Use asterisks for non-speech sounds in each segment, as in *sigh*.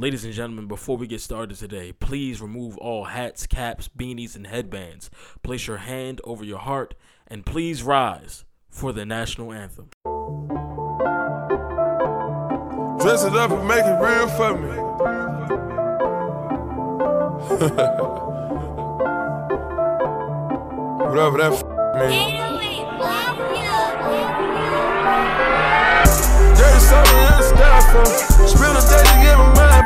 Ladies and gentlemen, before we get started today, please remove all hats, caps, beanies, and headbands. Place your hand over your heart and please rise for the national anthem. Dress it up and make it real for me. *laughs* Whatever that f- mean. Dirty something in the style for. Spill a day to get my mind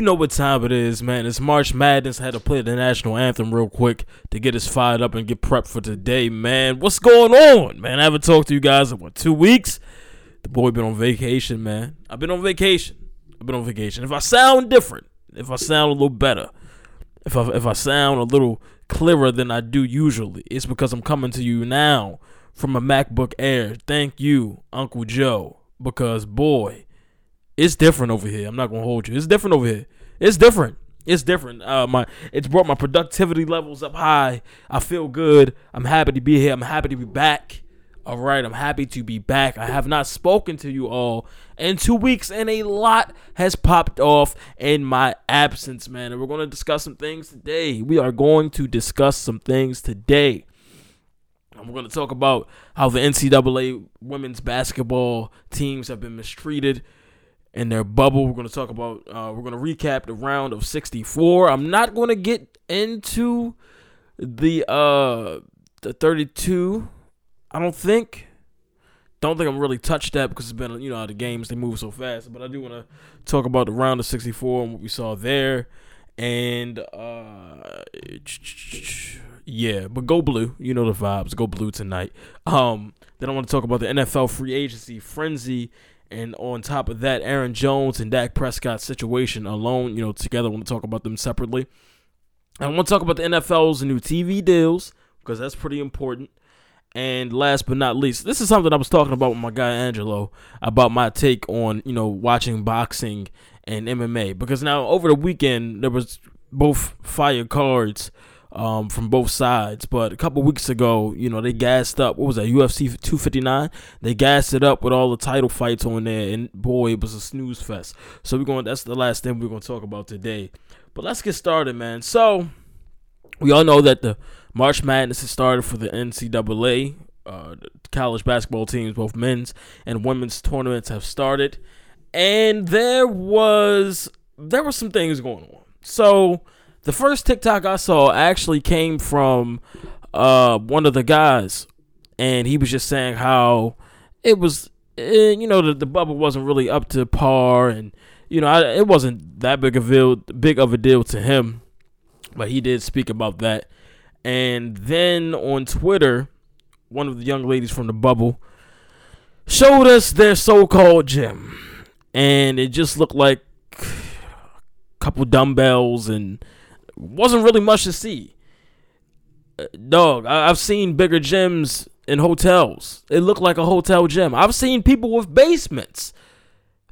You know what time it is, man. It's March Madness. I had to play the national anthem real quick to get us fired up and get prepped for today, man. What's going on, man? I haven't talked to you guys in what two weeks. The boy been on vacation, man. I've been on vacation. I've been on vacation. If I sound different, if I sound a little better, if I if I sound a little clearer than I do usually, it's because I'm coming to you now from a MacBook Air. Thank you, Uncle Joe because boy, it's different over here. I'm not gonna hold you. It's different over here. It's different. It's different. Uh, my it's brought my productivity levels up high. I feel good. I'm happy to be here. I'm happy to be back. All right, I'm happy to be back. I have not spoken to you all in two weeks, and a lot has popped off in my absence, man. And we're going to discuss some things today. We are going to discuss some things today. And we're going to talk about how the NCAA women's basketball teams have been mistreated in their bubble. We're going to talk about, uh, we're going to recap the round of 64. I'm not going to get into the uh the 32. I don't think. Don't think I'm really touched that because it's been, you know, the games, they move so fast. But I do want to talk about the round of 64 and what we saw there. And, uh, yeah, but go blue. You know the vibes. Go blue tonight. Um, then I want to talk about the NFL free agency frenzy, and on top of that, Aaron Jones and Dak Prescott situation alone. You know, together. I want to talk about them separately. I want to talk about the NFL's new TV deals because that's pretty important. And last but not least, this is something I was talking about with my guy Angelo about my take on you know watching boxing and MMA because now over the weekend there was both fire cards um, from both sides. But a couple weeks ago, you know, they gassed up. What was that? UFC 259. They gassed it up with all the title fights on there, and boy, it was a snooze fest. So we're going. That's the last thing we're going to talk about today. But let's get started, man. So we all know that the March Madness has started for the NCAA. Uh, college basketball teams, both men's and women's tournaments, have started, and there was there were some things going on. So the first TikTok I saw actually came from uh, one of the guys, and he was just saying how it was, eh, you know, the, the bubble wasn't really up to par, and you know, I, it wasn't that big of a deal, big of a deal to him, but he did speak about that. And then on Twitter, one of the young ladies from the bubble showed us their so-called gym, and it just looked like a couple dumbbells and wasn't really much to see. Uh, dog, I- have seen bigger gyms in hotels. It looked like a hotel gym. I've seen people with basements.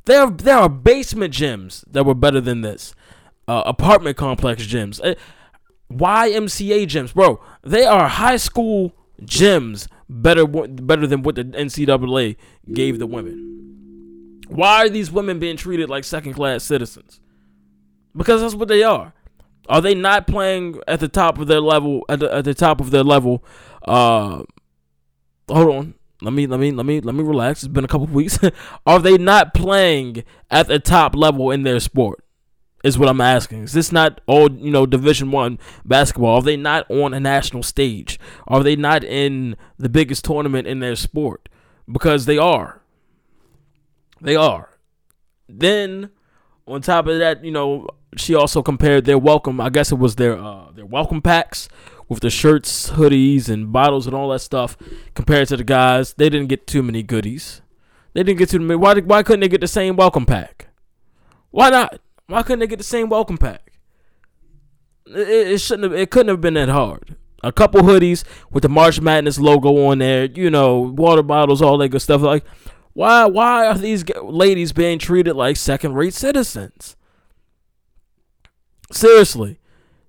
There, there are basement gyms that were better than this. Uh, apartment complex gyms. Uh, YMCA gyms, bro. They are high school gyms better, better than what the NCAA gave the women. Why are these women being treated like second class citizens? Because that's what they are. Are they not playing at the top of their level? At the, at the top of their level. Uh, hold on. Let me let me let me let me relax. It's been a couple weeks. *laughs* Are they not playing at the top level in their sport? Is what I'm asking. Is this not all you know Division One basketball? Are they not on a national stage? Are they not in the biggest tournament in their sport? Because they are. They are. Then on top of that, you know, she also compared their welcome. I guess it was their uh, their welcome packs with the shirts, hoodies, and bottles and all that stuff. Compared to the guys, they didn't get too many goodies. They didn't get too many. why why couldn't they get the same welcome pack? Why not? Why couldn't they get the same welcome pack? It, it shouldn't have. It couldn't have been that hard. A couple hoodies with the March Madness logo on there. You know, water bottles, all that good stuff. Like, why? Why are these ladies being treated like second-rate citizens? Seriously,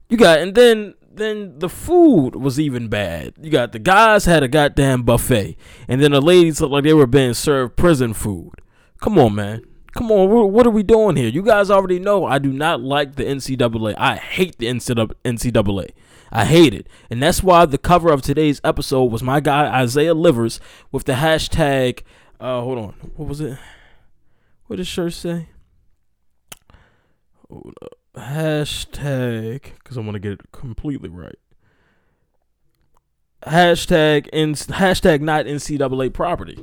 you got and then then the food was even bad. You got the guys had a goddamn buffet, and then the ladies looked like they were being served prison food. Come on, man. Come on, what are we doing here? You guys already know I do not like the NCAA. I hate the NCAA. I hate it. And that's why the cover of today's episode was my guy Isaiah Livers with the hashtag uh hold on. What was it? What did shirt say? Hashtag because I want to get it completely right. Hashtag in hashtag not NCAA property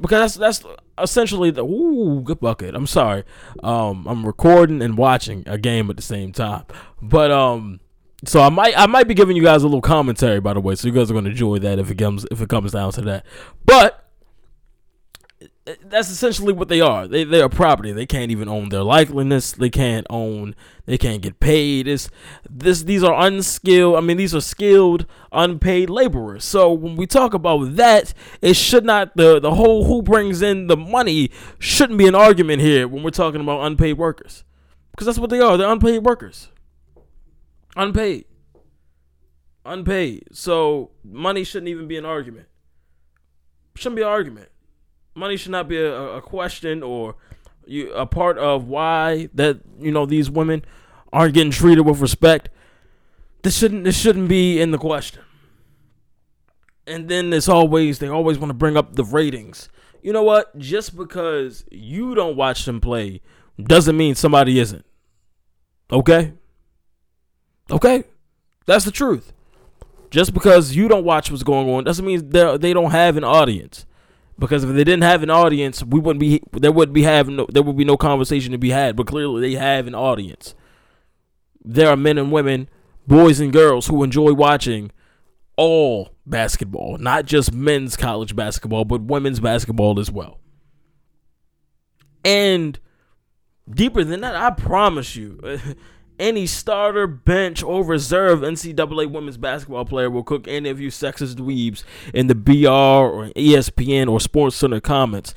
because that's that's essentially the ooh good bucket. I'm sorry. Um, I'm recording and watching a game at the same time, but um, so I might I might be giving you guys a little commentary by the way, so you guys are to enjoy that if it comes if it comes down to that. But that's essentially what they are. They they are property. They can't even own their likeliness. They can't own. They can't get paid. It's this. These are unskilled. I mean, these are skilled, unpaid laborers. So when we talk about that, it should not the the whole who brings in the money shouldn't be an argument here when we're talking about unpaid workers, because that's what they are. They're unpaid workers. Unpaid. Unpaid. So money shouldn't even be an argument. Shouldn't be an argument money should not be a, a question or you, a part of why that you know these women aren't getting treated with respect. This shouldn't this shouldn't be in the question. And then there's always they always want to bring up the ratings. You know what? Just because you don't watch them play doesn't mean somebody isn't. Okay? Okay? That's the truth. Just because you don't watch what's going on doesn't mean they they don't have an audience. Because if they didn't have an audience, we wouldn't be there wouldn't be having no, there would be no conversation to be had. But clearly, they have an audience. There are men and women, boys and girls who enjoy watching all basketball, not just men's college basketball, but women's basketball as well. And deeper than that, I promise you, *laughs* any starter, bench, or reserve NCAA women's basketball player will cook any of you sexist dweebs in the BR or ESPN or Sports Center comments.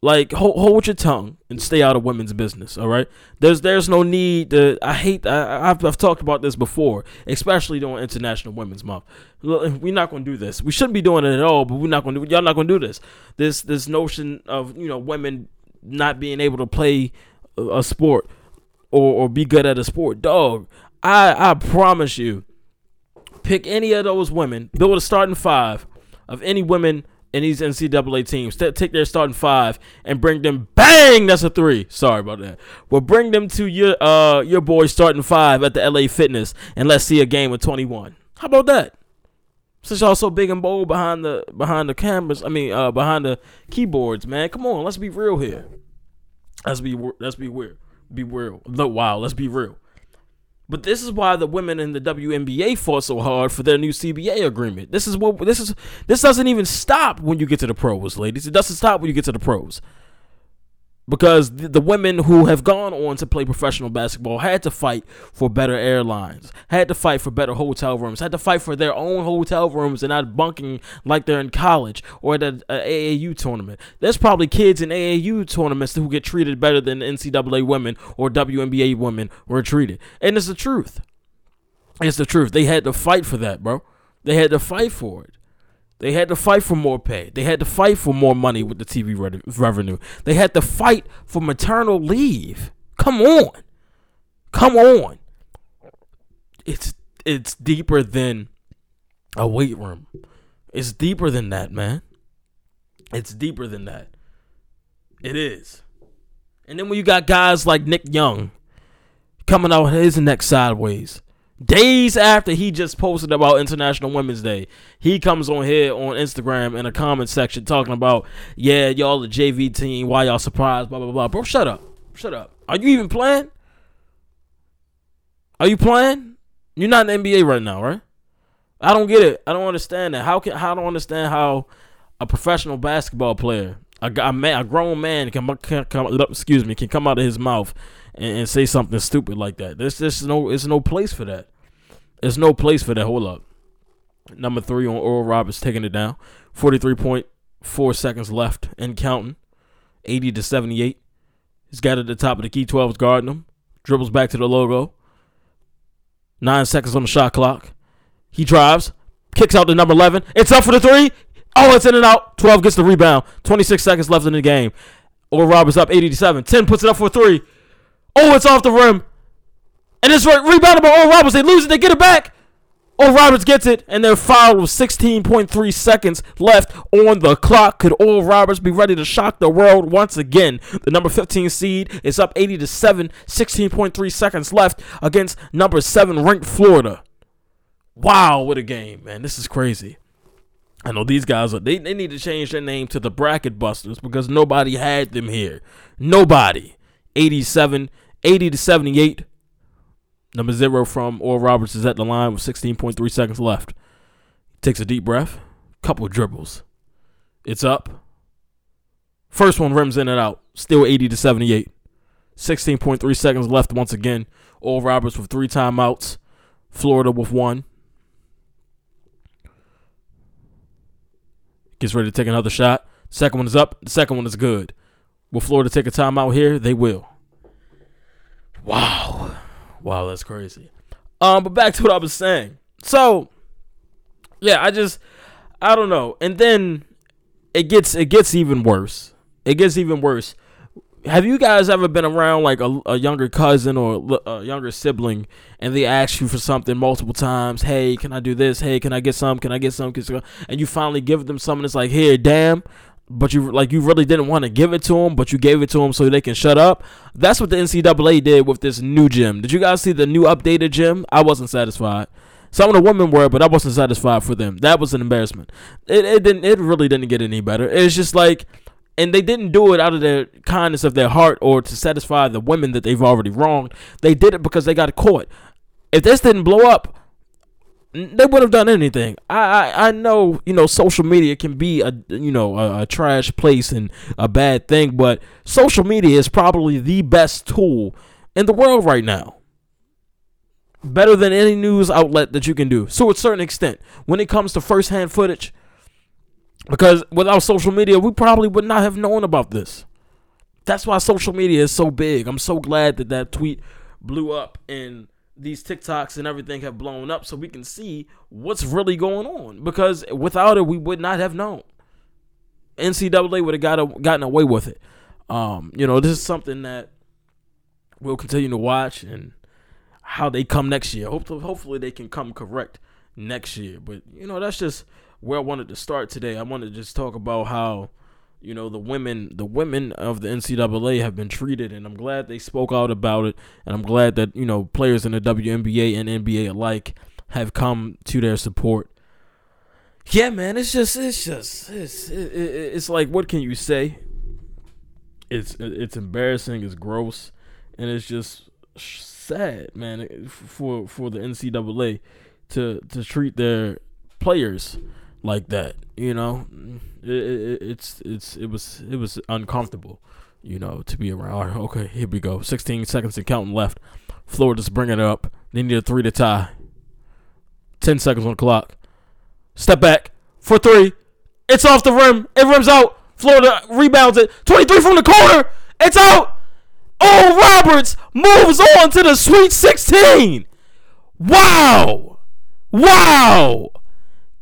Like hold, hold your tongue and stay out of women's business. All right. There's there's no need to. I hate. I, I've, I've talked about this before, especially during International Women's Month. We're not going to do this. We shouldn't be doing it at all. But we're not going to. Do y'all not going to do this. This this notion of you know women not being able to play a, a sport or, or be good at a sport. Dog, I I promise you, pick any of those women, build a starting five of any women in these NCAA teams. Take their starting five and bring them. Bang! That's a three. Sorry about that. Well, bring them to your uh your boys starting five at the LA Fitness, and let's see a game of twenty one. How about that? Since y'all so big and bold behind the behind the cameras, I mean uh behind the keyboards, man. Come on, let's be real here. Let's be let's be weird be real. Look, wow, let's be real. But this is why the women in the WNBA fought so hard for their new CBA agreement. This is what this is. This doesn't even stop when you get to the pros, ladies. It doesn't stop when you get to the pros because the, women who have gone on to play professional basketball had to fight for better airlines, had to fight for better hotel rooms, had to fight for their own hotel rooms and not bunking like they're in college or at an AAU tournament. There's probably kids in AAU tournaments who get treated better than NCAA women or WNBA women were treated. And it's the truth. It's the truth. They had to fight for that, bro. They had to fight for it. They had to fight for more pay. They had to fight for more money with the TV re- revenue. They had to fight for maternal leave. Come on. Come on. It's it's deeper than a weight room. It's deeper than that, man. It's deeper than that. It is. And then when you got guys like Nick Young coming out his neck sideways, Days after he just posted about International Women's Day, he comes on here on Instagram in a comment section talking about, yeah, y'all the JV team, why y'all surprised, blah, blah, blah. Bro, shut up. Shut up. Are you even playing? Are you playing? You're not in the NBA right now, right? I don't get it. I don't understand that. How can I don't understand how a professional basketball player, A, a man, a grown man can, can come, excuse me, can come out of his mouth and, and say something stupid like that. There's just no, there's no place for that. There's no place for that. Hold up. Number three on Oral Roberts taking it down. 43.4 seconds left and counting. 80 to 78. He's got at the top of the key 12's guarding him. Dribbles back to the logo. Nine seconds on the shot clock. He drives. Kicks out to number 11. It's up for the three. Oh, it's in and out. 12 gets the rebound. 26 seconds left in the game. Oral Roberts up 87. 10 puts it up for three. Oh, it's off the rim. And it's right, rebounded by Oral Roberts. They lose it. They get it back. Oral Roberts gets it, and they're fouled with 16.3 seconds left on the clock. Could Oral Roberts be ready to shock the world once again? The number 15 seed is up 80 to 7, 16.3 seconds left against number 7 ranked Florida. Wow, what a game, man. This is crazy. I know these guys are they, they need to change their name to the Bracket Busters because nobody had them here. Nobody. 87, 80 to 78. Number zero from Oral Roberts is at the line with 16.3 seconds left. Takes a deep breath, couple dribbles. It's up. First one rims in and out. Still 80 to 78. 16.3 seconds left once again. Oral Roberts with three timeouts. Florida with one. Gets ready to take another shot. Second one is up. The second one is good. Will Florida take a timeout here? They will. Wow. Wow, that's crazy. Um, but back to what I was saying. So, yeah, I just I don't know. And then it gets it gets even worse. It gets even worse. Have you guys ever been around like a, a younger cousin or a younger sibling and they ask you for something multiple times? Hey, can I do this? Hey, can I get some? Can I get some? And you finally give them something. It's like, here, damn, but you like you really didn't want to give it to them, but you gave it to them so they can shut up. That's what the NCAA did with this new gym. Did you guys see the new updated gym? I wasn't satisfied. Some of the women were, but I wasn't satisfied for them. That was an embarrassment. It, it didn't. It really didn't get any better. It's just like, and they didn't do it out of the kindness of their heart or to satisfy the women that they've already wronged. They did it because they got caught. If this didn't blow up, they would have done anything. I, I I know you know social media can be a you know a, a, trash place and a bad thing, but social media is probably the best tool in the world right now. Better than any news outlet that you can do. So, a certain extent, when it comes to firsthand footage, because without social media, we probably would not have known about this. That's why social media is so big. I'm so glad that that tweet blew up and these TikToks and everything have blown up so we can see what's really going on. Because without it, we would not have known. NCAA would have got a, gotten away with it. Um, you know, this is something that we'll continue to watch and how they come next year. Hopefully, hopefully they can come correct next year. But you know, that's just where I wanted to start today. I wanted to just talk about how you know the women the women of the NCAA have been treated and I'm glad they spoke out about it and I'm glad that you know players in the WNBA and NBA alike have come to their support. Yeah, man, it's just it's just it's it, it, it's like what can you say? It's it's embarrassing, it's gross, and it's just sad, man, for for the NCAA to to treat their players like that. You know, it, it, it's it's it was it was uncomfortable. You know, to be around. okay, here we go. 16 seconds and counting left. Florida's bringing it up. They need a three to tie. 10 seconds on the clock. Step back for three. It's off the rim. It rims out. Florida rebounds it. 23 from the corner. It's out. Oh, Roberts moves on to the Sweet 16. Wow. Wow.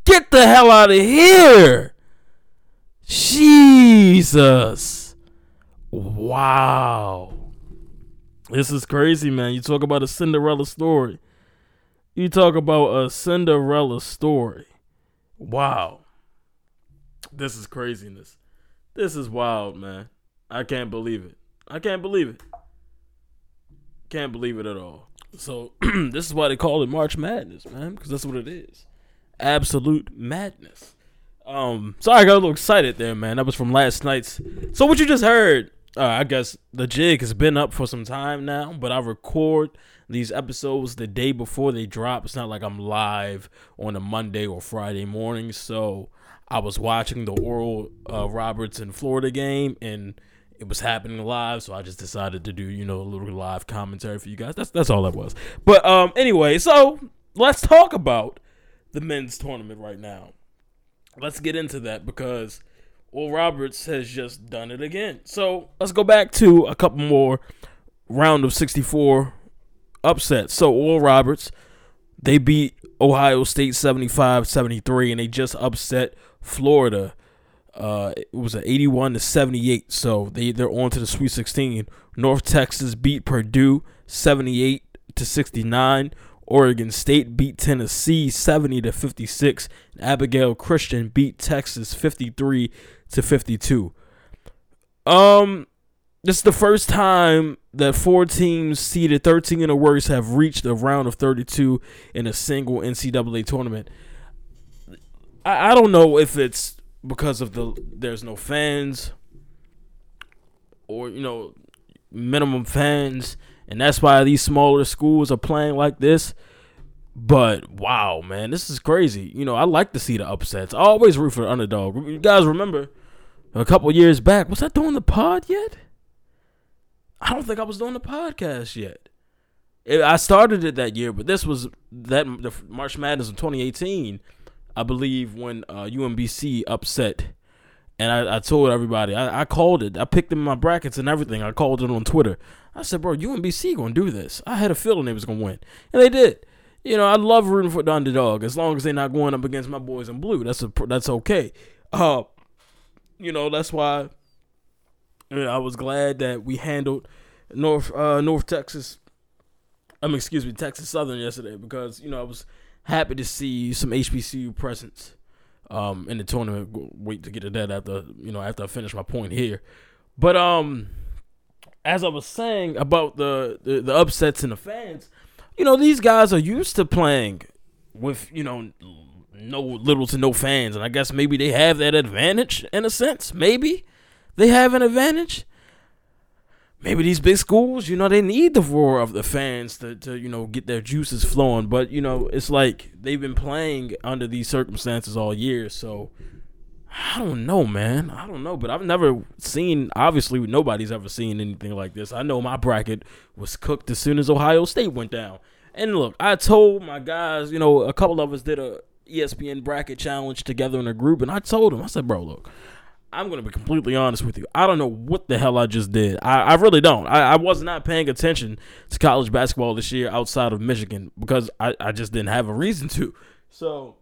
Get the hell out of here. Jesus. Wow. This is crazy, man. You talk about a Cinderella story. You talk about a Cinderella story. Wow. This is craziness. This is wild, man. I can't believe it. I can't believe it. Can't believe it at all. So, *clears throat* this is why they call it March Madness, man, because that's what it is absolute madness. Um, sorry, I got a little excited there, man. That was from last night's. So what you just heard, uh, I guess the jig has been up for some time now, but I record these episodes the day before they drop. It's not like I'm live on a Monday or Friday morning, so I was watching the Oral uh, Roberts in Florida game, and it was happening live, so I just decided to do you know a little live commentary for you guys. That's that's all that was. But um, anyway, so let's talk about the men's tournament right now. Let's get into that because Oral Roberts has just done it again. So let's go back to a couple more round of 64 upsets. So Oral Roberts, they beat Ohio State 75-73 and they just upset Florida. Uh, it was an 81 to 78. So they they're on to the Sweet 16. North Texas beat Purdue 78 to 69. Oregon State beat Tennessee 70 to 56. Abilene Christian beat Texas 53 to 52. Um this is the first time that four teams seeded 13 and worse have reached a round of 32 in a single NCAA tournament. I, I don't know if it's because of the there's no fans or you know minimum fans and that's why these smaller schools are playing like this. But wow, man, this is crazy. You know, I like to see the upsets. I always root for the underdog. You guys remember a couple years back? Was I doing the pod yet? I don't think I was doing the podcast yet. I started it that year, but this was that the March Madness of 2018, I believe, when uh, UMBC upset. And I, I told everybody, I, I, called it. I picked them in my brackets and everything. I called it on Twitter. I said, bro, UMBC going to do this. I had a feeling they was going to win. And they did. You know, I love rooting for the underdog as long as they're not going up against my boys in blue. That's a, that's okay. Uh, you know, that's why you know, I was glad that we handled North uh, North Texas. I mean, excuse me, Texas Southern yesterday because you know I was happy to see some HBCU presence um, in the tournament. Wait to get to that after you know after I finish my point here, but um, as I was saying about the, the the upsets and the fans, you know these guys are used to playing with you know no little to no fans, and I guess maybe they have that advantage in a sense. Maybe they have an advantage. Maybe these big schools, you know, they need the roar of the fans to, to, you know, get their juices flowing. But, you know, it's like they've been playing under these circumstances all year. So I don't know, man. I don't know. But I've never seen, obviously, nobody's ever seen anything like this. I know my bracket was cooked as soon as Ohio State went down. And look, I told my guys, you know, a couple of us did a ESPN bracket challenge together in a group, and I told them, I said, bro, look, I'm gonna be completely honest with you. I don't know what the hell I just did. I, I really don't. I, I, was not paying attention to college basketball this year outside of Michigan because I, I just didn't have a reason to. So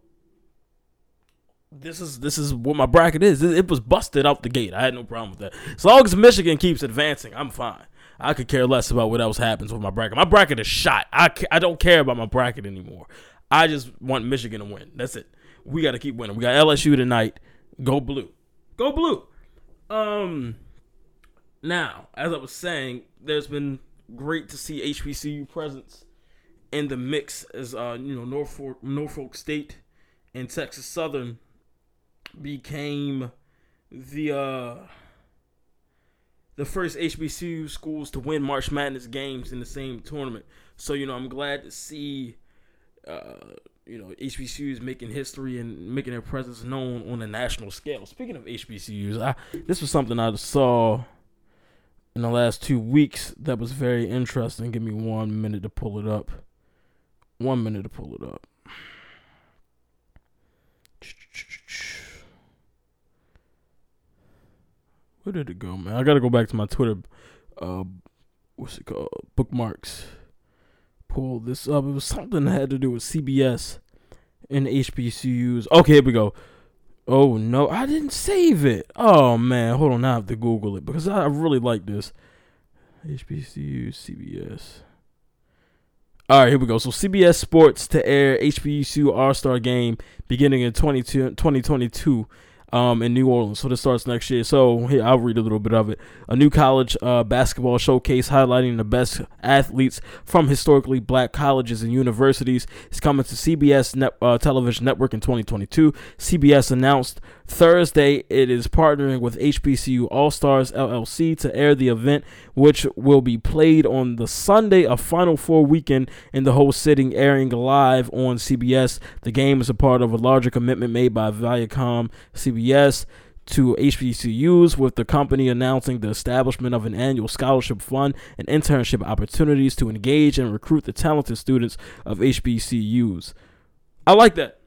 this is this is what my bracket is. It, it was busted out the gate. I had no problem with that. As long as Michigan keeps advancing, I'm fine. I could care less about what else happens with my bracket. My bracket is shot. I, I don't care about my bracket anymore. I just want Michigan to win. That's it. We got to keep winning. We got LSU tonight. Go blue. Go blue. Um. Now, as I was saying, there's been great to see HBCU presence in the mix as uh, you know Norfolk Norfolk State and Texas Southern became the uh the first HBCU schools to win March Madness games in the same tournament. So you know I'm glad to see uh you know, HBCUs making history and making their presence known on a national scale. Speaking of HBCUs, I, this was something I saw in the last two weeks that was very interesting. Give me one minute to pull it up. One minute to pull it up. Where did it go, man? I gotta go back to my Twitter. Uh, what's it called? Bookmarks pull this up. It was something that had to do with CBS and HBCUs. Okay, here we go. Oh no, I didn't save it. Oh man, hold on, I have to Google it because I really like this. HBCU CBS. All right, here we go. So CBS Sports to air HBCU All Star Game beginning in 2022 um, in New Orleans. So this starts next year. So here, I'll read a little bit of it. A new college uh, basketball showcase highlighting the best athletes from historically black colleges and universities is coming to CBS net, uh, television network in 2022. CBS announced Thursday, it is partnering with HBCU All Stars LLC to air the event, which will be played on the Sunday of Final Four weekend in the whole sitting, airing live on CBS. The game is a part of a larger commitment made by Viacom CBS to HBCUs, with the company announcing the establishment of an annual scholarship fund and internship opportunities to engage and recruit the talented students of HBCUs. I like that.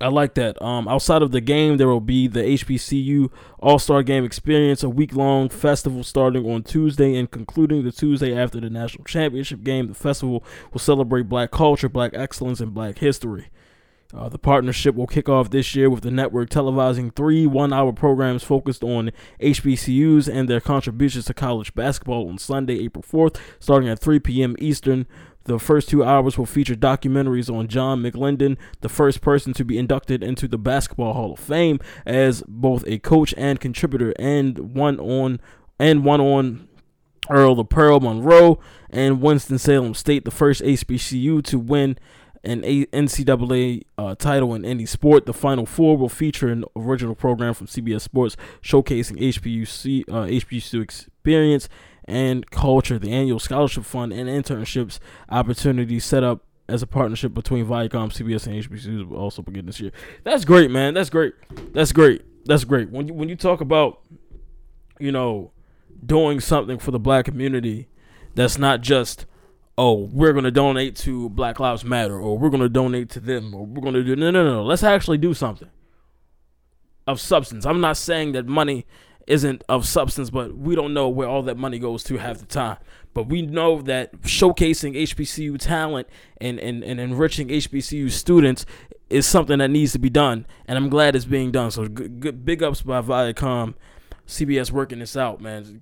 I like that. Um, outside of the game, there will be the HBCU All Star Game Experience, a week long festival starting on Tuesday and concluding the Tuesday after the national championship game. The festival will celebrate black culture, black excellence, and black history. Uh, the partnership will kick off this year with the network televising three one hour programs focused on HBCUs and their contributions to college basketball on Sunday, April 4th, starting at 3 p.m. Eastern. The first two hours will feature documentaries on John McLendon, the first person to be inducted into the Basketball Hall of Fame as both a coach and contributor, and one on and one on Earl the Pearl Monroe and Winston-Salem State, the first HBCU to win an NCAA uh, title in any sport. The Final Four will feature an original program from CBS Sports showcasing HBCU, uh, HBCU experience and culture, the annual scholarship fund and internships opportunities set up as a partnership between Viacom, CBS, and HBCUs will also begin this year. That's great, man. That's great. That's great. That's great. When you when you talk about, you know, doing something for the black community, that's not just, oh, we're gonna donate to Black Lives Matter, or we're gonna donate to them, or we're gonna do no, no, no. Let's actually do something of substance. I'm not saying that money isn't of substance, but we don't know where all that money goes to half the time. But we know that showcasing HBCU talent and, and, and enriching HBCU students is something that needs to be done, and I'm glad it's being done. So good, good big ups by Viacom, CBS working this out, man.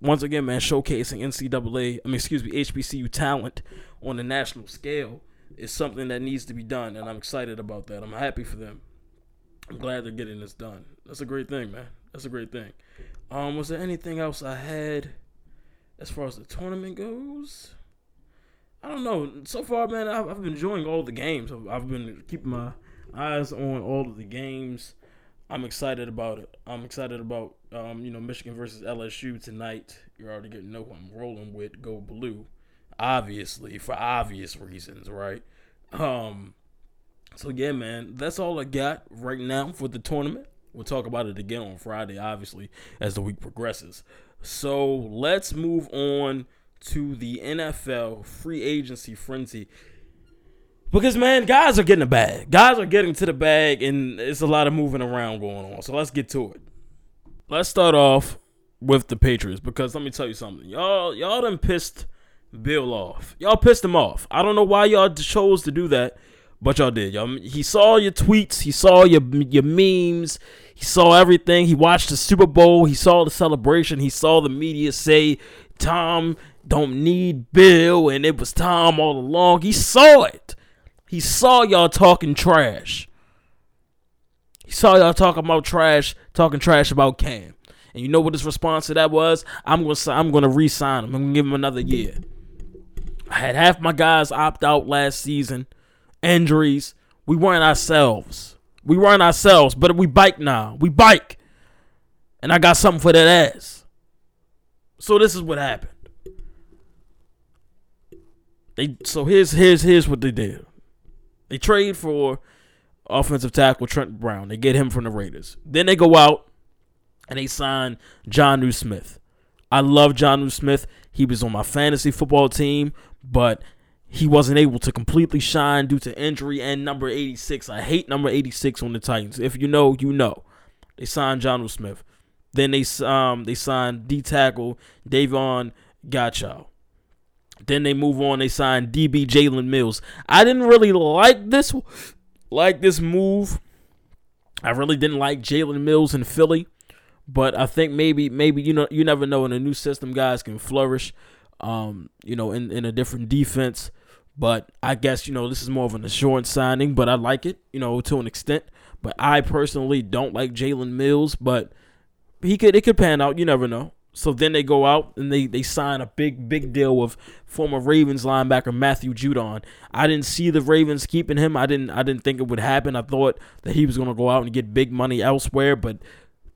Once again, man, showcasing NCAA, I mean, excuse me, HBCU talent on a national scale is something that needs to be done, and I'm excited about that. I'm happy for them. I'm glad they're getting this done. That's a great thing, man. That's a great thing. Um, was there anything else I had as far as the tournament goes? I don't know. So far, man, I've, I've been enjoying all the games. I've, I've been keeping my eyes on all of the games. I'm excited about it. I'm excited about um, you know Michigan versus LSU tonight. You're already getting know who I'm rolling with. Go blue, obviously for obvious reasons, right? Um, so yeah, man, that's all I got right now for the tournament. We'll talk about it again on Friday, obviously, as the week progresses. So let's move on to the NFL free agency frenzy. Because man, guys are getting a bag. Guys are getting to the bag, and it's a lot of moving around going on. So let's get to it. Let's start off with the Patriots because let me tell you something. Y'all, y'all done pissed Bill off. Y'all pissed him off. I don't know why y'all chose to do that but y'all did. Y'all, he saw your tweets. He saw your your memes. He saw everything. He watched the Super Bowl. He saw the celebration. He saw the media say Tom don't need Bill, and it was Tom all along. He saw it. He saw y'all talking trash. He saw y'all talking about trash, talking trash about Cam. And you know what his response to that was? I'm gonna I'm gonna re-sign him. I'm gonna give him another year. I had half my guys opt out last season injuries. We weren't ourselves. We weren't ourselves, but we bike now. We bike. And I got something for that ass. So this is what happened. They so here's here's here's what they did. They trade for offensive tackle Trent Brown. They get him from the Raiders. Then they go out and they sign Jonnu Smith. I love Jonnu Smith. He was on my fantasy football team, but he wasn't able to completely shine due to injury and number 86. I hate number 86 on the Titans. If you know, you know. They signed Jonnu Smith. Then they um they signed D tackle Davon Godchaux. Then they move on. They signed DB Jalen Mills. I didn't really like this like this move. I really didn't like Jalen Mills in Philly, but I think maybe maybe you know you never know in a new system guys can flourish. Um, you know, in, in a different defense. But I guess, you know, this is more of an assurance signing, but I like it, you know, to an extent. But I personally don't like Jalen Mills, but he could it could pan out. You never know. So then they go out and they, they sign a big, big deal with former Ravens linebacker Matthew Judon. I didn't see the Ravens keeping him. I didn't I didn't think it would happen. I thought that he was gonna go out and get big money elsewhere, but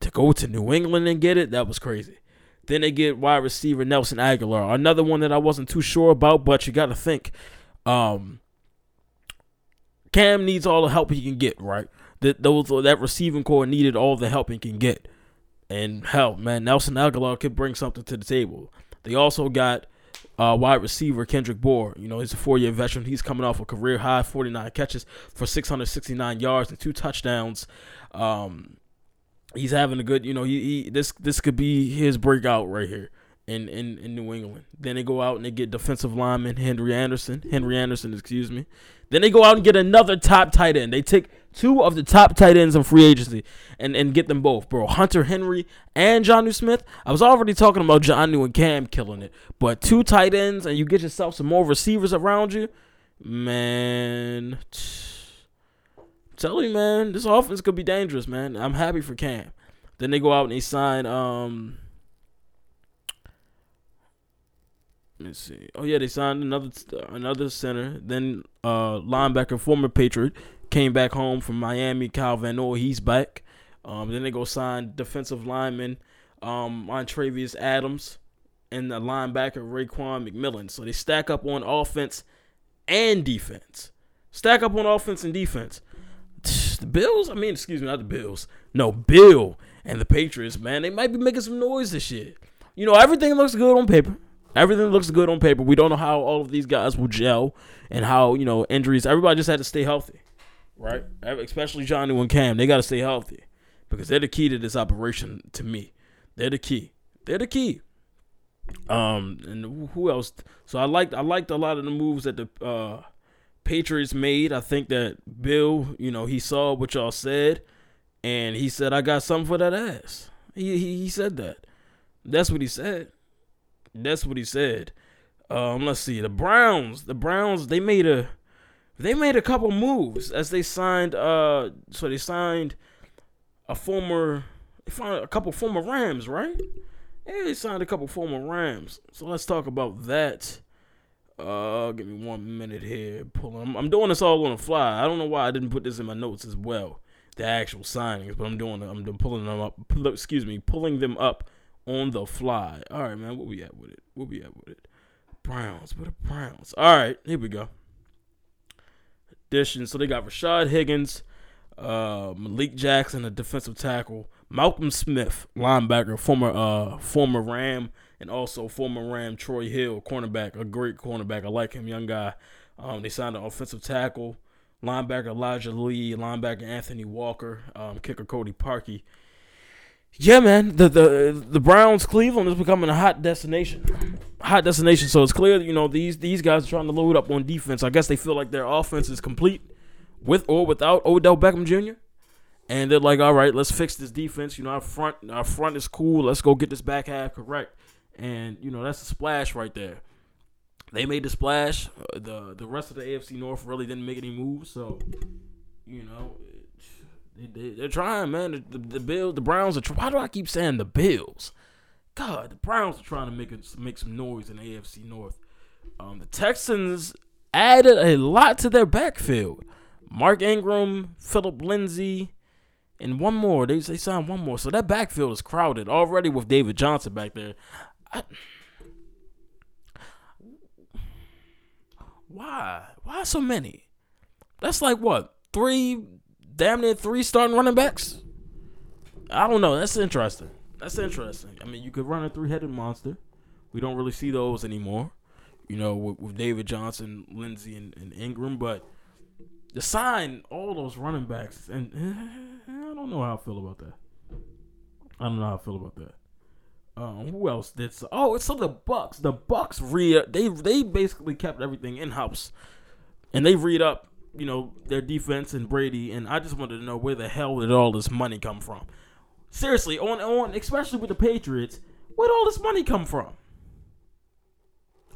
to go to New England and get it, that was crazy. Then they get wide receiver Nelson Agholor, another one that I wasn't too sure about, but you gotta think. Um Cam needs all the help he can get, right? That those that receiving core needed all the help he can get. And hell, man, Nelson Agholor could bring something to the table. They also got uh, wide receiver Kendrick Bourne. You know, he's a four-year veteran. He's coming off a career high 49 catches for 669 yards and two touchdowns. Um, he's having a good. You know, he, he this this could be his breakout right here in, in in New England. Then they go out and they get defensive lineman Henry Anderson. Henry Anderson, excuse me. Then they go out and get another top tight end. They take two of the top tight ends in free agency and, and get them both, bro. Hunter Henry and Jonnu Smith. I was already talking about Jonnu and Cam killing it, but two tight ends and you get yourself some more receivers around you, man. Tell you, man, this offense could be dangerous, man. I'm happy for Cam. Then they go out and they sign um Let's see. Oh yeah, they signed another another center. Then uh, linebacker, former Patriot, came back home from Miami. Kyle Van Noy, he's back. Um, then they go sign defensive lineman um, Montravius Adams and the linebacker Raekwon McMillan. So they stack up on offense and defense. Stack up on offense and defense. *sighs* The Bills, I mean, excuse me, not the Bills. No, Bill and the Patriots, man, they might be making some noise this year. You know, everything looks good on paper. Everything looks good on paper. We don't know how all of these guys will gel and how, you know, injuries. Everybody just had to stay healthy, right? Especially Jonnu and Cam. They got to stay healthy because they're the key to this operation to me. They're the key. They're the key. Um, and who else? So I liked I liked a lot of the moves that the uh, Patriots made. I think that Bill, you know, he saw what y'all said, and he said, "I got something for that ass." He he, he said that. That's what he said. That's what he said. Um, let's see. The Browns. The Browns. They made a. They made a couple moves as they signed. Uh, so they signed a former. They found a couple former Rams, right? Yeah, they signed a couple former Rams. So let's talk about that. Uh, give me one minute here. Pulling. I'm, I'm doing this all on the fly. I don't know why I didn't put this in my notes as well. The actual signings, but I'm doing. I'm pulling them up. Excuse me, pulling them up on the fly. All right, man. What we at with it? What we at with it? Browns. What the Browns? All right, here we go. Addition. So they got Rashad Higgins, uh, Malik Jackson, a defensive tackle, Malcolm Smith, linebacker, former uh former Ram, and also former Ram Troy Hill, cornerback, a great cornerback. I like him, young guy. Um, they signed an offensive tackle, linebacker Elijah Lee, linebacker Anthony Walker, um, kicker Cody Parkey, yeah, man, the the the Browns Cleveland is becoming a hot destination. Hot destination. So it's clear, you know, these these guys are trying to load up on defense. I guess they feel like their offense is complete with or without Odell Beckham Jr. And they're like, all right, let's fix this defense. You know, our front our front is cool. Let's go get this back half correct. And you know, that's a splash right there. They made the splash. Uh, the the rest of the AFC North really didn't make any moves. So, you know, they, are trying, man. The, the, the Bills, the Browns are. Tr- Why do I keep saying the Bills? God, the Browns are trying to make it make some noise in the AFC North. Um, the Texans added a lot to their backfield. Mark Ingram, Phillip Lindsay, and one more. They they signed one more, so that backfield is crowded already with David Johnson back there. I, why? Why so many? That's like what three damn near three starting running backs. I don't know. That's interesting. That's interesting. I mean, you could run a three-headed monster. We don't really see those anymore. You know, with, with David Johnson, Lindsay, and, and, Ingram, but to sign all those running backs, and *laughs* I don't know how I feel about that. I don't know how I feel about that. Um, who else did so? Oh, it's so the Bucs. The Bucs re they they basically kept everything in house, and they read up you know, their defense and Brady, and I just wanted to know where the hell did all this money come from? Seriously, on on especially with the Patriots, where did all this money come from?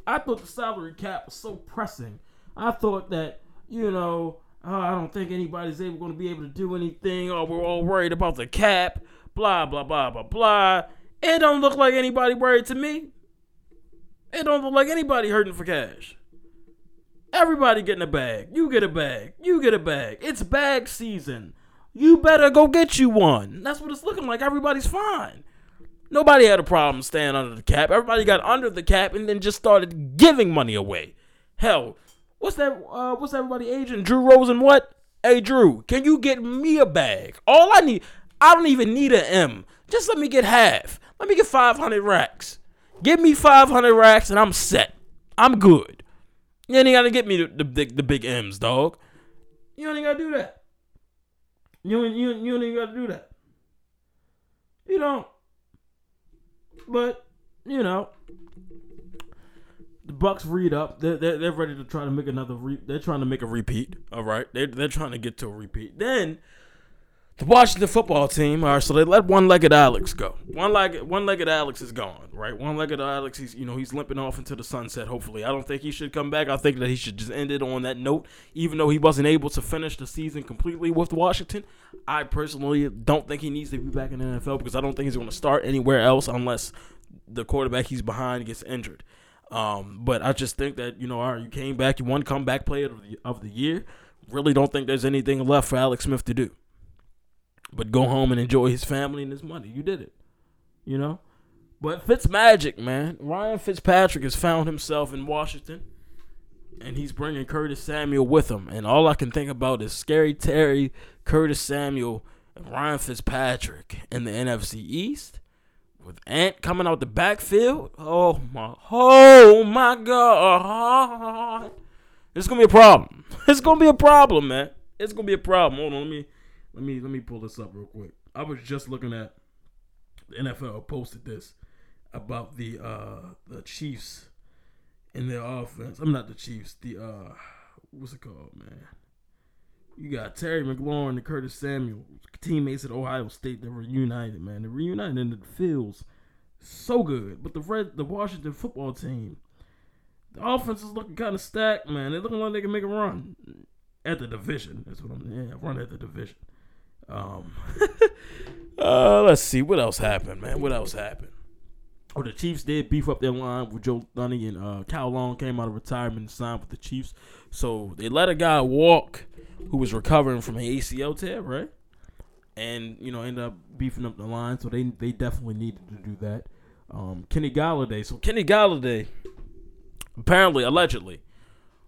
I thought the salary cap was so pressing. I thought that, you know, oh, I don't think anybody's able going to be able to do anything, or we're all worried about the cap, blah blah blah blah blah. It don't look like anybody worried to me. It don't look like anybody hurting for cash. Everybody getting a bag. You get a bag. You get a bag. It's bag season. You better go get you one. That's what it's looking like. Everybody's fine. Nobody had a problem staying under the cap. Everybody got under the cap and then just started giving money away. Hell, what's that? Uh, what's everybody agent? Drew Rosen? What? Hey Drew, can you get me a bag? All I need, I don't even need an M. Just let me get half. Let me get 500 racks. Give me 500 racks and I'm set. I'm good. You ain't gotta get me the, the, big the big M's, dog. You ain't gotta do that. You ain't, you, you ain't gotta do that. You don't. But, you know, the Bucs read up. They're, they're, they're ready to try to make another. Re- they're trying to make a repeat. All right, they're they're trying to get to a repeat. Then the Washington football team. All right, so they let one-legged Alex go. One-legged one-legged Alex is gone. Right, one-legged Alex. He's you know he's limping off into the sunset. Hopefully, I don't think he should come back. I think that he should just end it on that note. Even though he wasn't able to finish the season completely with Washington, I personally don't think he needs to be back in the NFL because I don't think he's going to start anywhere else unless the quarterback he's behind gets injured. Um, but I just think that you know, all right, you came back, you won comeback player of the, of the year. Really don't think there's anything left for Alex Smith to do. But go home and enjoy his family and his money. You did it, you know. But Fitz magic, man. Ryan Fitzpatrick has found himself in Washington, and he's bringing Curtis Samuel with him. And all I can think about is Scary Terry, Curtis Samuel, and Ryan Fitzpatrick in the NFC East with Ant coming out the backfield. Oh my, oh my God! It's gonna be a problem. *laughs* It's gonna be a problem, man. It's gonna be a problem. Hold on, let me, let me, let me pull this up real quick. I was just looking at the NFL posted this about the uh the Chiefs in their offense. I'm not the Chiefs. The uh, what's it called, man? You got Terry McLaurin and Curtis Samuel, teammates at Ohio State that reunited, man. They reunited and it feels so good. But the red the Washington football team, the offense is looking kind of stacked, man. They're looking like they can make a run at the division. That's what I'm yeah, run at the division. Um *laughs* uh let's see what else happened, man. What else happened? Oh, the Chiefs did beef up their line with Joe Thuney and uh, Kyle Long came out of retirement and signed with the Chiefs. So they let a guy walk who was recovering from an ACL tear, right? And you know ended up beefing up the line. So they they definitely needed to do that. Um, Kenny Golladay. So Kenny Golladay, apparently, allegedly,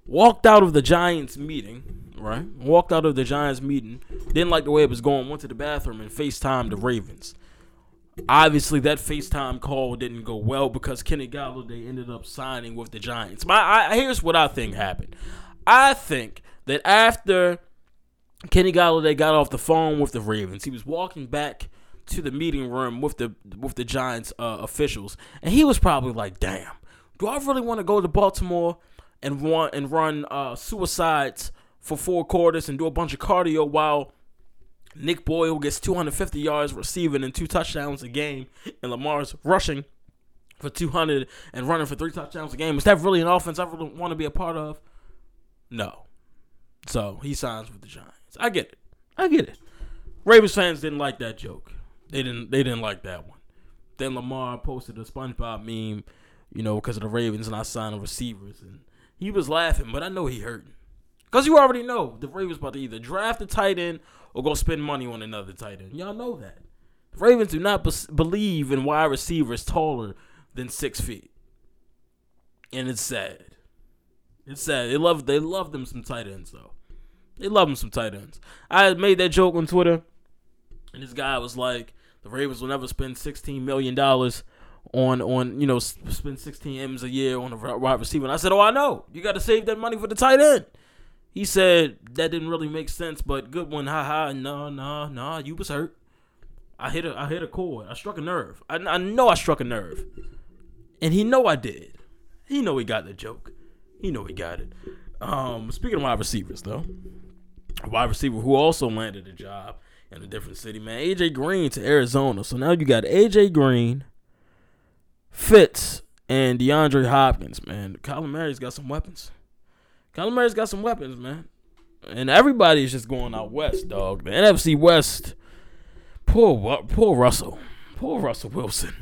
walked out of the Giants meeting. Right, walked out of the Giants meeting. Didn't like the way it was going. Went to the bathroom and FaceTimed the Ravens. Obviously, that FaceTime call didn't go well because Kenny Golladay ended up signing with the Giants. My, I, here's what I think happened. I think that after Kenny Golladay got off the phone with the Ravens, he was walking back to the meeting room with the with the Giants uh, officials, and he was probably like, "Damn, do I really want to go to Baltimore and run and run uh, suicides for four quarters and do a bunch of cardio while?" Nick Boyle gets 250 yards receiving and two touchdowns a game, and Lamar's rushing for 200 and running for three touchdowns a game. Is that really an offense I really want to be a part of? No. So he signs with the Giants. I get it. I get it. Ravens fans didn't like that joke. They didn't. They didn't like that one. Then Lamar posted a SpongeBob meme, you know, because of the Ravens and I signing receivers, and he was laughing, but I know he hurting. Cause you already know the Ravens about to either draft a tight end or go spend money on another tight end. Y'all know that. The Ravens do not be- believe in wide receivers taller than six feet, and it's sad. It's sad. They love they love them some tight ends though. They love them some tight ends. I made that joke on Twitter, and this guy was like, "The Ravens will never spend sixteen million dollars on on you know spend sixteen m's a year on a wide receiver." And I said, "Oh, I know. You got to save that money for the tight end." He said that didn't really make sense, but good one. Ha ha. No, no, no. You was hurt. I hit a I hit a chord. I struck a nerve. I, I know I struck a nerve, and he know I did. He know he got the joke. He know he got it. Um, speaking of wide receivers, though, wide receiver who also landed a job in a different city, man. AJ Green to Arizona. So now you got AJ Green, Fitz, and DeAndre Hopkins, man. Kyler Murray's got some weapons. Kyler Murray's got some weapons, man. And everybody's just going out west, dog. The NFC West, poor, poor Russell. Poor Russell Wilson.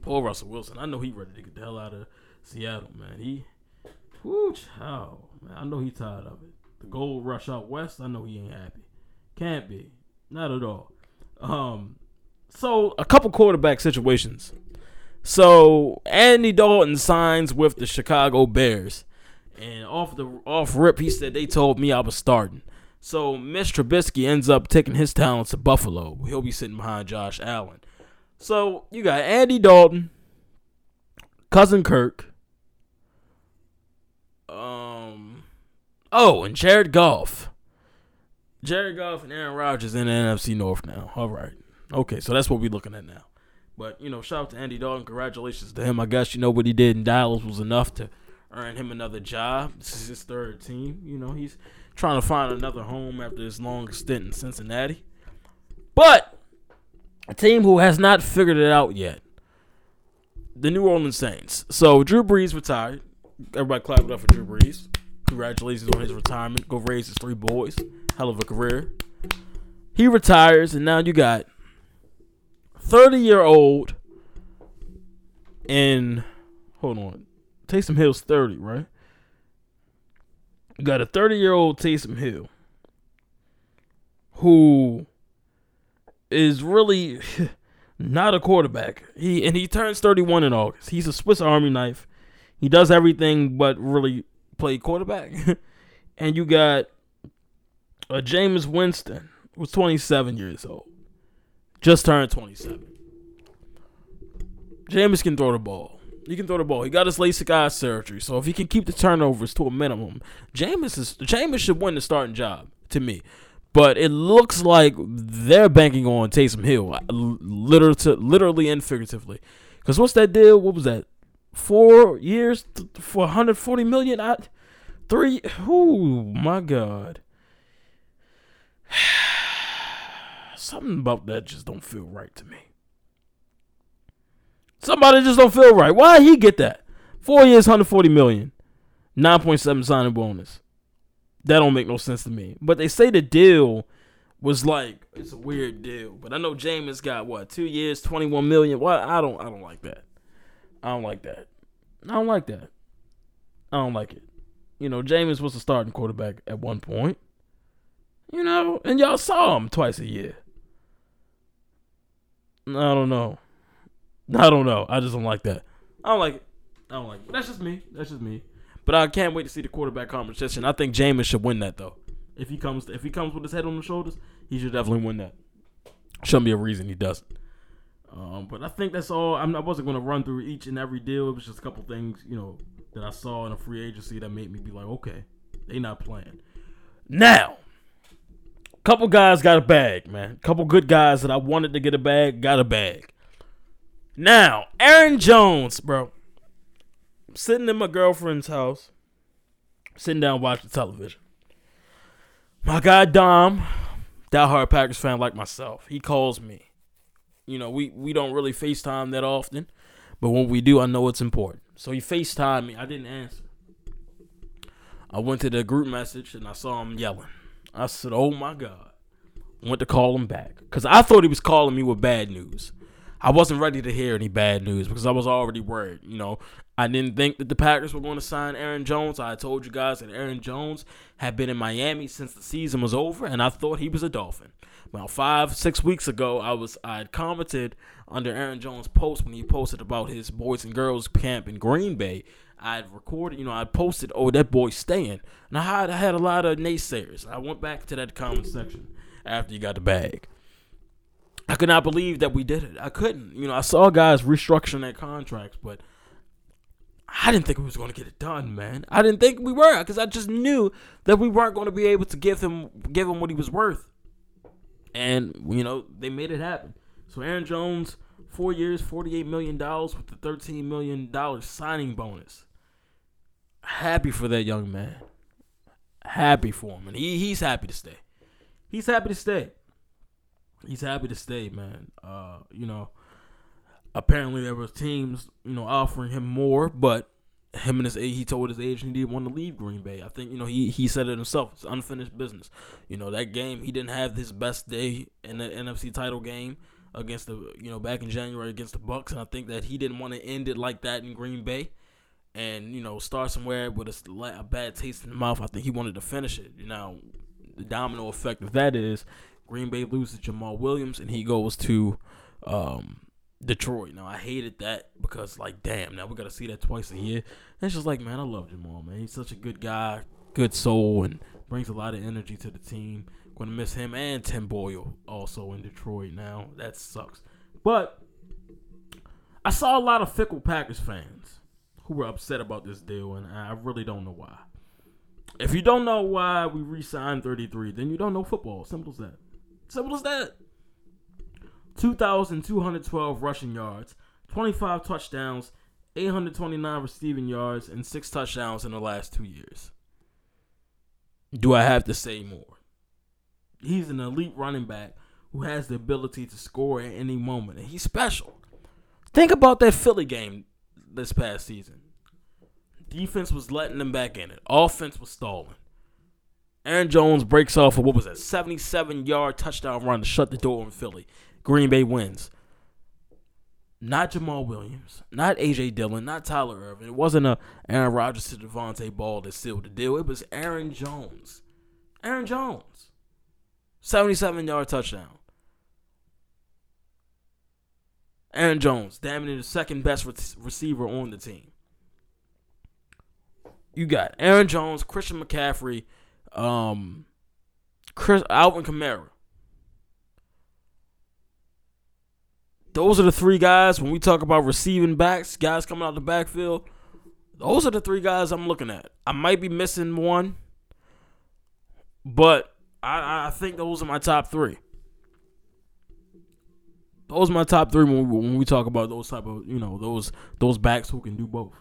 Poor Russell Wilson. I know he ready to get the hell out of Seattle, man. He, whoo, child, man. I know he tired of it. The gold rush out west. I know he ain't happy. Can't be, not at all. Um, so a couple quarterback situations. So Andy Dalton signs with the Chicago Bears, and off the off rip, he said they told me I was starting. So Mitch Trubisky ends up taking his talents to Buffalo. He'll be sitting behind Josh Allen. So you got Andy Dalton, cousin Kirk, um, oh, and Jared Goff. Jared Goff and Aaron Rodgers in the NFC North now. All right, okay, so that's what we're looking at now. But you know, shout out to Andy Dalton. Congratulations to him. I guess you know what he did in Dallas was enough to earn him another job. This is his third team. You know, he's trying to find another home after his long stint in Cincinnati. But a team who has not figured it out yet. The New Orleans Saints. So Drew Brees retired. Everybody clap it up for Drew Brees. Congratulations on his retirement. Go raise his three boys. Hell of a career. He retires, and now you got 30 year old and hold on. Taysom Hill's 30, right? You got a 30 year old Taysom Hill who is really *laughs* not a quarterback. He and he turns 31 in August. He's a Swiss Army knife. He does everything but really play quarterback. *laughs* and you got a Jameis Winston who's 27 years old. Just turned 27. Jameis can throw the ball. He can throw the ball. He got his LASIK eye surgery, so if he can keep the turnovers to a minimum, Jameis is Jameis should win the starting job to me. But it looks like they're banking on Taysom Hill, literally, literally and figuratively. Because what's that deal? What was that? Four years for 140 million? I, three? Oh my God. *sighs* Something about that just don't feel right to me. Somebody just don't feel right. Why he get that? Four years, 140 million. 9.7 signing bonus. That don't make no sense to me. But they say the deal was like it's a weird deal. But I know Jameis got what two years, twenty one million. What I don't I don't like that. I don't like that. I don't like that. I don't like it. You know, Jameis was a starting quarterback at one point. You know, and y'all saw him twice a year. I don't know. I don't know. I just don't like that. I don't like it. I don't like it. That's just me. That's just me. But I can't wait to see the quarterback competition. I think Jameis should win that though. If he comes, if he comes with his head on the shoulders, he should definitely win that. Shouldn't be a reason he doesn't. Um, but I think that's all. I'm, I wasn't going to run through each and every deal. It was just a couple things, you know, that I saw in a free agency that made me be like, okay, they not playing. Now, couple guys got a bag, man. Couple good guys that I wanted to get a bag, got a bag. Now, Aaron Jones, bro sitting in my girlfriend's house, sitting down watching television. My guy Dom, diehard Packers fan like myself, he calls me. You know, we, we don't really FaceTime that often, but when we do, I know it's important. So he FaceTimed me. I didn't answer. I went to the group message and I saw him yelling. I said, Oh my God. went to call him back because I thought he was calling me with bad news. I wasn't ready to hear any bad news because I was already worried. You know, I didn't think that the Packers were going to sign Aaron Jones. I told you guys that Aaron Jones had been in Miami since the season was over, and I thought he was a Dolphin. Well, five, six weeks ago, I was I had commented under Aaron Jones' post when he posted about his boys and girls camp in Green Bay. I had recorded, you know, I posted, "Oh, that boy's staying," and I had I had a lot of naysayers. I went back to that comment section after you got the bag. I could not believe that we did it. I couldn't. You know, I saw guys restructuring their contracts, but I didn't think we was going to get it done, man. I didn't think we were because I just knew that we weren't going to be able to give him give him what he was worth. And you know they made it happen. So Aaron Jones, four years, forty-eight million dollars with the thirteen million dollars signing bonus. Happy for that young man. Happy for him, and he he's happy to stay. He's happy to stay. He's happy to stay, man. Uh, you know apparently there was teams, you know, offering him more, but him and his he told his agent he didn't want to leave Green Bay. I think you know he he said it himself. It's unfinished business. You know that game he didn't have his best day in the NFC title game. against the you know back in January against the Bucs, and I think that he didn't want to end it like that in Green Bay, and you know start somewhere with a, a bad taste in the mouth. I think he wanted to finish it. You know, the domino effect of that is Green Bay loses Jamaal Williams, and he goes to um, Detroit. Now I hated that because like damn, now we gotta see that twice a year. And it's just like man, I love Jamaal, man. He's such a good guy, good soul, and brings a lot of energy to the team. Gonna miss him and Tim Boyle also in Detroit now. That sucks. But I saw a lot of fickle Packers fans who were upset about this deal, and I really don't know why. If you don't know why we re-signed 33, then you don't know football. Simple as that. Simple as that. 2,212 rushing yards, 25 touchdowns, 829 receiving yards, and six touchdowns in the last two years. Do I have to say more? He's an elite running back who has the ability to score at any moment, and he's special. Think about that Philly game this past season. Defense was letting them back in it. Offense was stalling. Aaron Jones breaks off a what was that, 77 yard touchdown run to shut the door on Philly. Green Bay wins. Not Jamaal Williams, not AJ Dillon, not Tyler Ervin. It wasn't a Aaron Rodgers to Devontae Ball that sealed the deal. It was Aaron Jones. Aaron Jones. 77 yard touchdown. Aaron Jones, damn near the second best re- receiver on the team. You got Aaron Jones, Christian McCaffrey, um, Chris Alvin Kamara. Those are the three guys when we talk about receiving backs, guys coming out the backfield. Those are the three guys I'm looking at. I might be missing one, but I, I think those are my top three. Those are my top three when we, when we talk about those type of you know those those backs who can do both.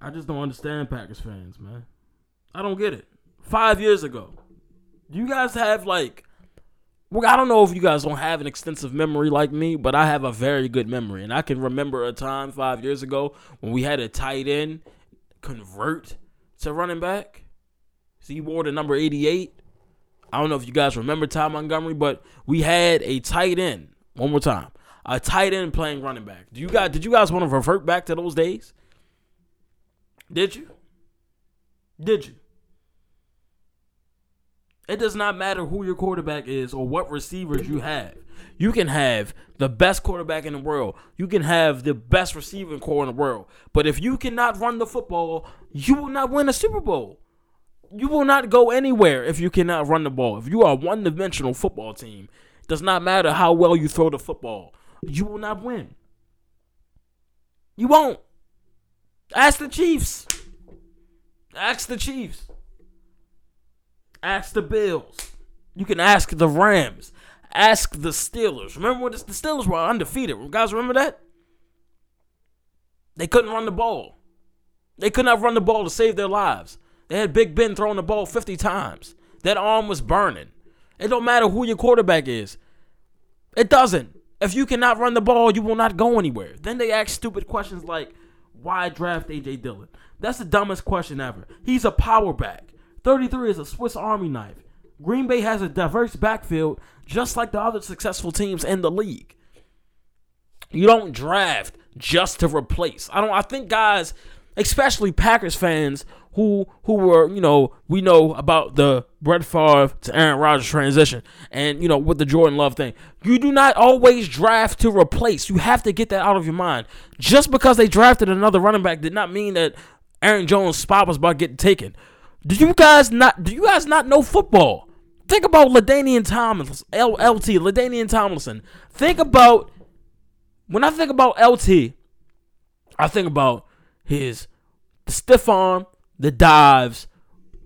I just don't understand Packers fans, man. I don't get it. Five years ago, Do you guys have like, well, I don't know if you guys don't have an extensive memory like me, but I have a very good memory, and I can remember a time five years ago when we had a tight end convert to running back. So he wore the number 88. I don't know if you guys remember Ty Montgomery, but we had a tight end. One more time. A tight end playing running back. Do you guys did you guys want to revert back to those days? Did you? Did you? It does not matter who your quarterback is or what receivers you have. You can have the best quarterback in the world. You can have the best receiving corps in the world. But if you cannot run the football, you will not win a Super Bowl you will not go anywhere if you cannot run the ball. If you are a one dimensional football team, does not matter how well you throw the football, you will not win. You won't. Ask the Chiefs. Ask the Chiefs. Ask the Bills. You can ask the Rams. Ask the Steelers. Remember when the Steelers were undefeated? Guys remember that? They couldn't run the ball. They could not run the ball to save their lives. They had Big Ben throwing the ball 50 times. That arm was burning. It don't matter who your quarterback is. It doesn't. If you cannot run the ball, you will not go anywhere. Then they ask stupid questions like, why draft AJ Dillon? That's the dumbest question ever. He's a power back. 33 is a Swiss Army knife. Green Bay has a diverse backfield just like the other successful teams in the league. You don't draft just to replace. I don't I think guys, especially Packers fans who who were you know we know about the Brett Favre to Aaron Rodgers transition and you know with the Jordan Love thing. You do not always draft to replace. You have to get that out of your mind. Just because they drafted another running back did not mean that Aaron Jones' spot was about getting taken. Do you guys not? Do you guys not know football? Think about LaDainian Thomas, L- LT, LaDainian Tomlinson. Think about when I think about LT, I think about his stiff arm, the dives,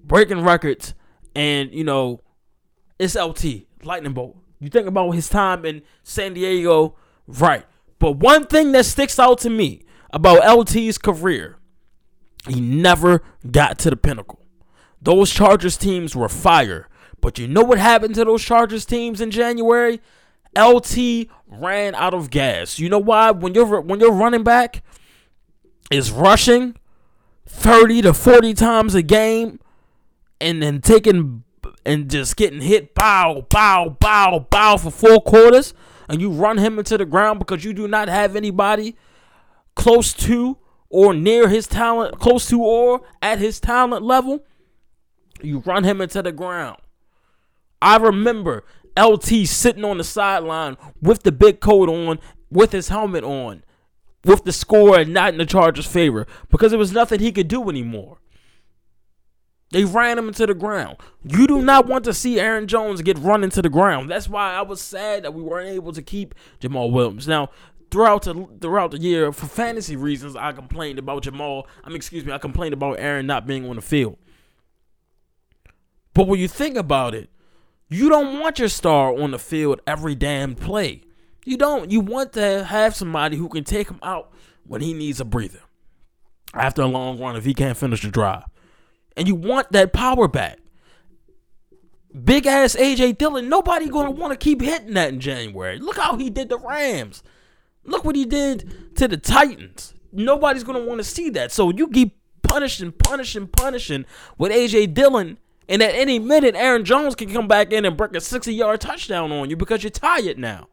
breaking records, and you know, it's LT, lightning bolt. You think about his time in San Diego, right? But one thing that sticks out to me about LT's career, he never got to the pinnacle. Those Chargers teams were fire. But you know what happened to those Chargers teams in January? LT ran out of gas. You know why? When you're when you're running back is rushing 30 to 40 times a game and then taking and just getting hit bow, bow, bow, bow for four quarters, and you run him into the ground because you do not have anybody close to or near his talent, close to or at his talent level, you run him into the ground. I remember LT sitting on the sideline with the big coat on, with his helmet on, with the score not in the Chargers' favor because there was nothing he could do anymore. They ran him into the ground. You do not want to see Aaron Jones get run into the ground. That's why I was sad that we weren't able to keep Jamaal Williams. Now, throughout the throughout the year, for fantasy reasons, I complained about Jamaal. I mean, excuse me, I complained about Aaron not being on the field. But when you think about it, you don't want your star on the field every damn play. You don't. You want to have somebody who can take him out when he needs a breather after a long run if he can't finish the drive. And you want that power back. Big ass AJ Dillon, nobody gonna want to keep hitting that in January. Look how he did the Rams. Look what he did to the Titans. Nobody's gonna want to see that. So you keep punishing, punishing, punishing with AJ Dillon and at any minute, Aaron Jones can come back in and break a 60 yard touchdown on you because you're tired now.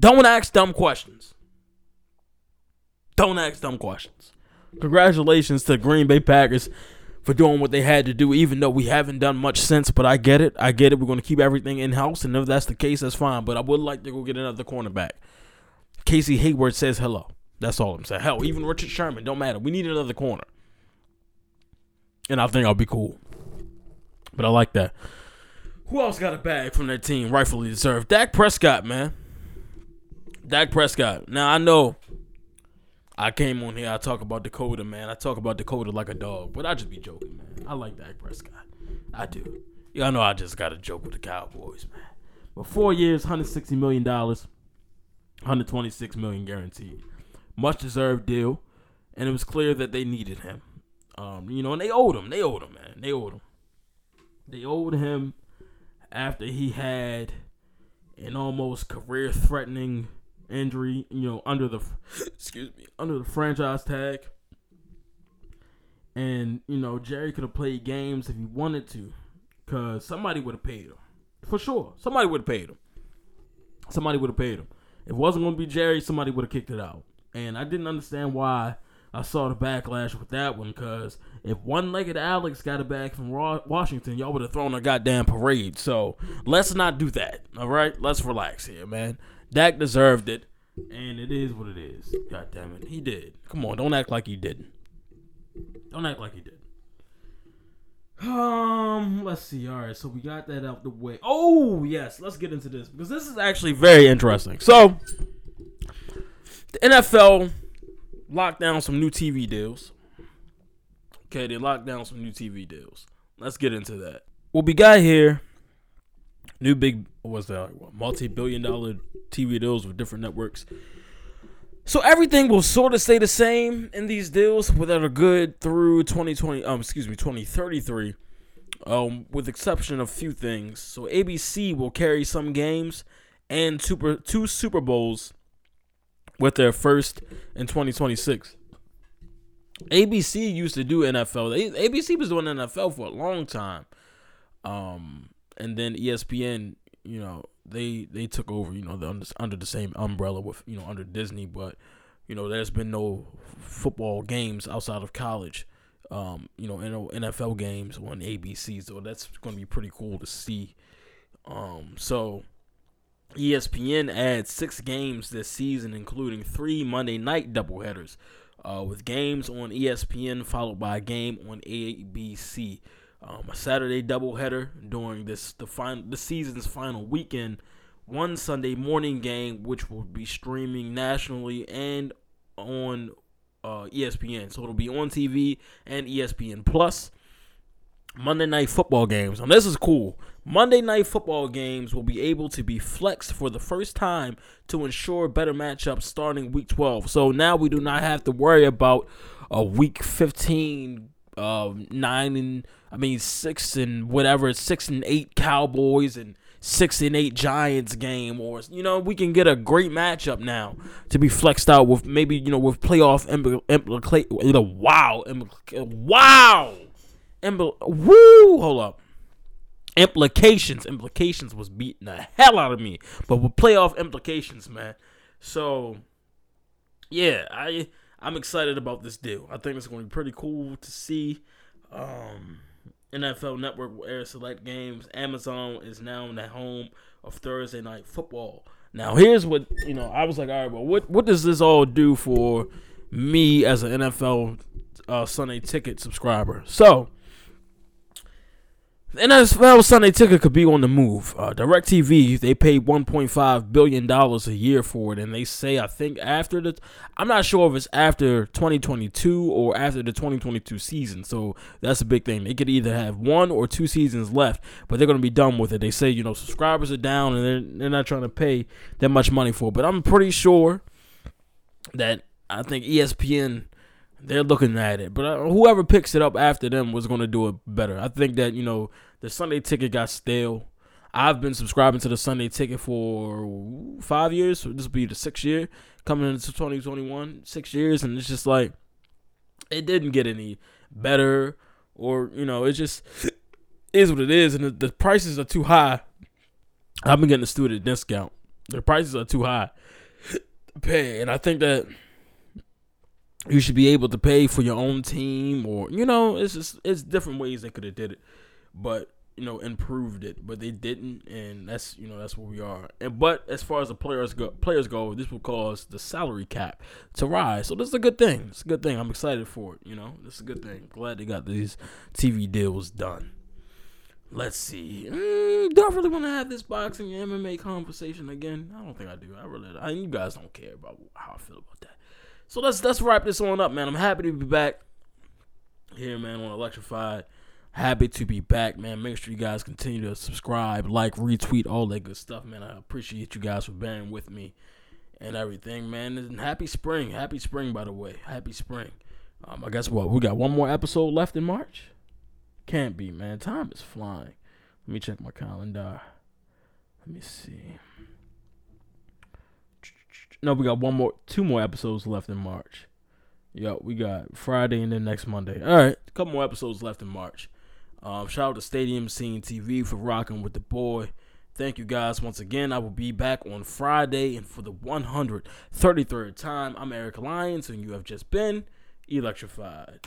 Don't ask dumb questions. Don't ask dumb questions. Congratulations to Green Bay Packers for doing what they had to do, even though we haven't done much since. But I get it. I get it. We're going to keep everything in house. And if that's the case, that's fine. But I would like to go get another cornerback. Casey Hayward says hello. That's all I'm saying. Hell, even Richard Sherman. Don't matter. We need another corner and I think I'll be cool. But I like that. Who else got a bag from that team? Rightfully deserved. Dak Prescott, man. Dak Prescott. Now I know I came on here. I talk about Dakota, man. I talk about Dakota like a dog, but I just be joking, man. I like Dak Prescott. I do. Y'all know I just got to joke with the Cowboys, man. But four years, hundred sixty million dollars, hundred twenty six million guaranteed. Much deserved deal, and it was clear that they needed him. Um, you know, and they owed him. They owed him, man. They owed him. They owed him after he had an almost career-threatening injury. You know, under the *laughs* excuse me, under the franchise tag. And you know, Jerry could have played games if he wanted to, cause somebody would have paid him for sure. Somebody would have paid him. Somebody would have paid him. If it wasn't gonna be Jerry, somebody would have kicked it out. And I didn't understand why I saw the backlash with that one because if one-legged Alex got it back from Washington, y'all would have thrown a goddamn parade. So let's not do that. All right, let's relax here, man. Dak deserved it, and it is what it is. God damn it, he did. Come on, don't act like he didn't. Don't act like he did. Um, let's see. All right, so we got that out the way. Oh yes, let's get into this because this is actually very interesting. So, the NFL locked down some new TV deals. Okay, they locked down some new TV deals. Let's get into that. What we got here, new big was that multi-billion dollar TV deals with different networks. So everything will sort of stay the same in these deals that are good through 2020. Um, excuse me, 2033. Um, with exception of few things. So ABC will carry some games and super two Super Bowls with their first in 2026. ABC used to do NFL. ABC was doing NFL for a long time. Um, and then ESPN, you know, they they took over, you know, the, under, the same umbrella with, you know, under Disney, but you know, there's been no football games outside of college. Um, you know, NFL games on ABC, so that's going to be pretty cool to see. Um, so ESPN adds six games this season, including three Monday night doubleheaders, uh, with games on ESPN followed by a game on ABC. Um, a Saturday doubleheader during this the final the season's final weekend. One Sunday morning game, which will be streaming nationally and on uh, ESPN. So it'll be on TV and ESPN Plus. Monday night football games. And this is cool. Monday night football games will be able to be flexed for the first time to ensure better matchups starting week 12. So now we do not have to worry about a week 15 uh, 9 and I mean 6 and whatever 6 and 8 Cowboys and 6 and 8 Giants game or you know we can get a great matchup now to be flexed out with maybe you know with playoff implication wow wow Impl- woo, hold up. Implications, implications was beating the hell out of me, but with playoff implications, man. So, yeah, I I'm excited about this deal. I think it's going to be pretty cool to see. Um, NFL Network will air select games. Amazon is now the home of Thursday night football. Now, here's what you know. I was like, all right, well, what what does this all do for me as an NFL uh, Sunday Ticket subscriber? So, the NFL Sunday Ticket could be on the move. Uh, DirecTV they paid 1.5 billion dollars a year for it, and they say I think after the I'm not sure if it's after 2022 or after the 2022 season. So that's a big thing. They could either have one or two seasons left, but they're gonna be done with it. They say you know subscribers are down and they're they're not trying to pay that much money for it. But I'm pretty sure that I think ESPN they're looking at it. But uh, whoever picks it up after them was going to do it better. I think that, you know, the Sunday ticket got stale. I've been subscribing to the Sunday ticket for five years. So this will be the sixth year coming into 2021. Six years. And it's just like, it didn't get any better. Or, you know, it just *laughs* is what it is. And the, the prices are too high. I've been getting a student discount. The prices are too high to pay. And I think that you should be able to pay for your own team or you know it's just it's different ways they could have did it but you know improved it but they didn't and that's you know that's where we are. And but as far as the players go players go this will cause the salary cap to rise. So this is a good thing. It's a good thing. I'm excited for it you know? This is a good thing. Glad they got these tv deals done. Let's see. Mm, do i really want to have this boxing mma conversation again? I don't think i do. I really I, you guys don't care about how i feel about that so let's let's wrap this on up, man. I'm happy to be back here, man, on Electrified. Happy to be back, man. Make sure you guys continue to subscribe, like, retweet, all that good stuff, man. I appreciate you guys for bearing with me and everything, man. And happy spring. Happy spring, by the way. Happy spring. Um, I guess what? We got one more episode left in March? Can't be, man. Time is flying. Let me check my calendar. Let me see. No, we got one more, two more episodes left in March. Yo, we got Friday and then next Monday. All right, a couple more episodes left in March. Um, shout out to Stadium Scene TV for rocking with the boy. Thank you guys once again. I will be back on Friday and for the 133rd time. I'm Eric Lyons, and you have just been electrified.